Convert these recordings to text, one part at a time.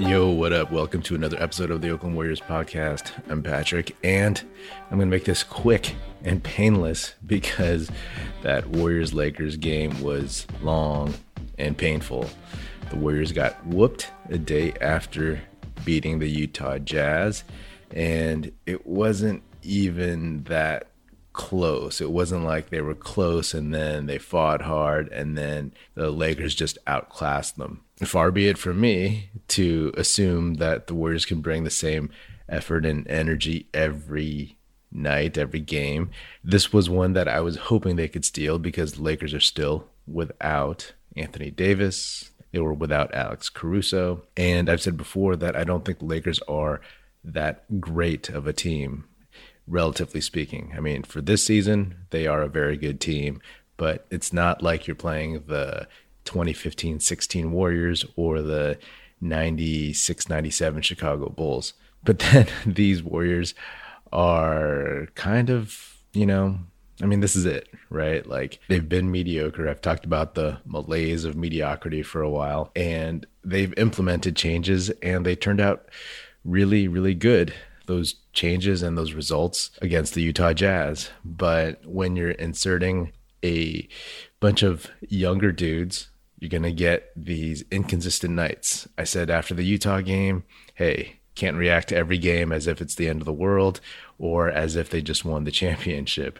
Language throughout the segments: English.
Yo, what up? Welcome to another episode of the Oakland Warriors podcast. I'm Patrick, and I'm going to make this quick and painless because that Warriors Lakers game was long and painful. The Warriors got whooped a day after beating the Utah Jazz, and it wasn't even that close. It wasn't like they were close and then they fought hard and then the Lakers just outclassed them. Far be it from me to assume that the Warriors can bring the same effort and energy every night, every game. This was one that I was hoping they could steal because the Lakers are still without Anthony Davis. They were without Alex Caruso. And I've said before that I don't think the Lakers are that great of a team, relatively speaking. I mean, for this season, they are a very good team, but it's not like you're playing the 2015 16 Warriors or the 96 97 Chicago Bulls. But then these Warriors are kind of, you know, I mean, this is it, right? Like they've been mediocre. I've talked about the malaise of mediocrity for a while, and they've implemented changes and they turned out really, really good. Those changes and those results against the Utah Jazz. But when you're inserting a bunch of younger dudes, you're going to get these inconsistent nights. I said after the Utah game, hey, can't react to every game as if it's the end of the world or as if they just won the championship.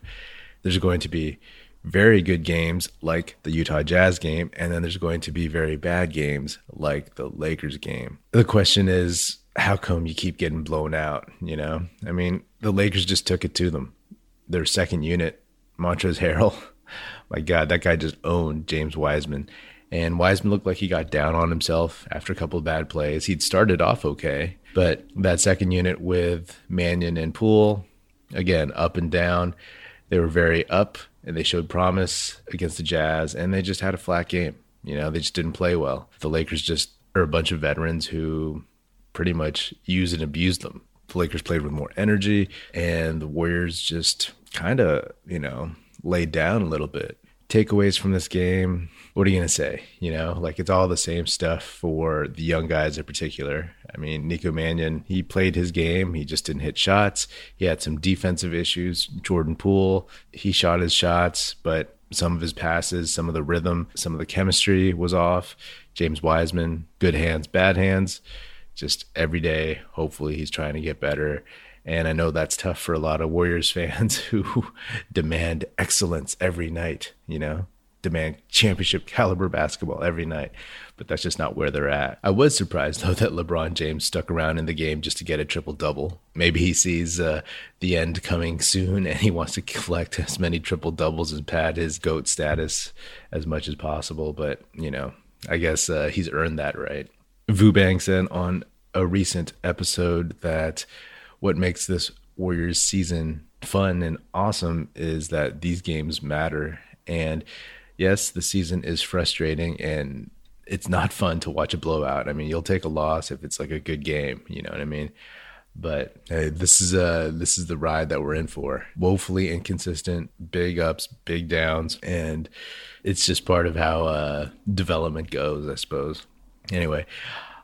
There's going to be very good games like the Utah Jazz game, and then there's going to be very bad games like the Lakers game. The question is, how come you keep getting blown out? You know, I mean, the Lakers just took it to them. Their second unit, Montrezl Harrell, my God, that guy just owned James Wiseman. And Wiseman looked like he got down on himself after a couple of bad plays. He'd started off okay, but that second unit with Mannion and Poole, again, up and down. They were very up and they showed promise against the Jazz, and they just had a flat game. You know, they just didn't play well. The Lakers just are a bunch of veterans who pretty much use and abuse them. The Lakers played with more energy, and the Warriors just kind of, you know, laid down a little bit. Takeaways from this game what are you going to say? You know, like it's all the same stuff for the young guys in particular. I mean, Nico Mannion, he played his game. He just didn't hit shots. He had some defensive issues. Jordan Poole, he shot his shots, but some of his passes, some of the rhythm, some of the chemistry was off. James Wiseman, good hands, bad hands. Just every day, hopefully, he's trying to get better. And I know that's tough for a lot of Warriors fans who demand excellence every night, you know? demand championship caliber basketball every night, but that's just not where they're at. I was surprised though that LeBron James stuck around in the game just to get a triple double. Maybe he sees uh, the end coming soon and he wants to collect as many triple doubles and pad his GOAT status as much as possible, but you know, I guess uh, he's earned that right. Vu Bang said on a recent episode that what makes this Warriors season fun and awesome is that these games matter and yes, the season is frustrating and it's not fun to watch a blowout. I mean, you'll take a loss if it's like a good game, you know what I mean? But hey, this is uh this is the ride that we're in for. Woefully inconsistent, big ups, big downs, and it's just part of how uh development goes, I suppose. Anyway,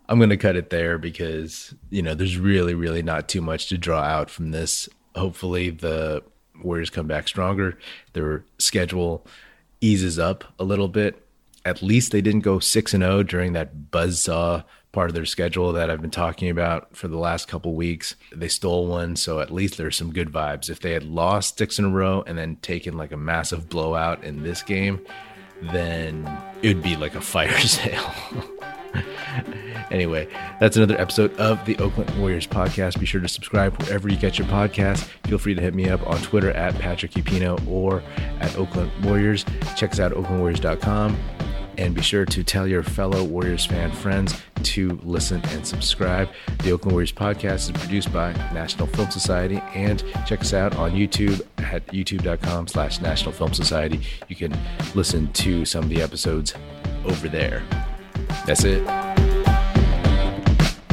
I'm going to cut it there because, you know, there's really really not too much to draw out from this. Hopefully the Warriors come back stronger. Their schedule eases up a little bit. At least they didn't go 6 and 0 during that buzzsaw part of their schedule that I've been talking about for the last couple weeks. They stole one, so at least there's some good vibes. If they had lost six in a row and then taken like a massive blowout in this game, then it would be like a fire sale. Anyway, that's another episode of the Oakland Warriors podcast. Be sure to subscribe wherever you get your podcast. Feel free to hit me up on Twitter at Patrick Epino or at Oakland Warriors. Check us out at oaklandwarriors.com. And be sure to tell your fellow Warriors fan friends to listen and subscribe. The Oakland Warriors podcast is produced by National Film Society. And check us out on YouTube at youtube.com slash National Film Society. You can listen to some of the episodes over there. That's it.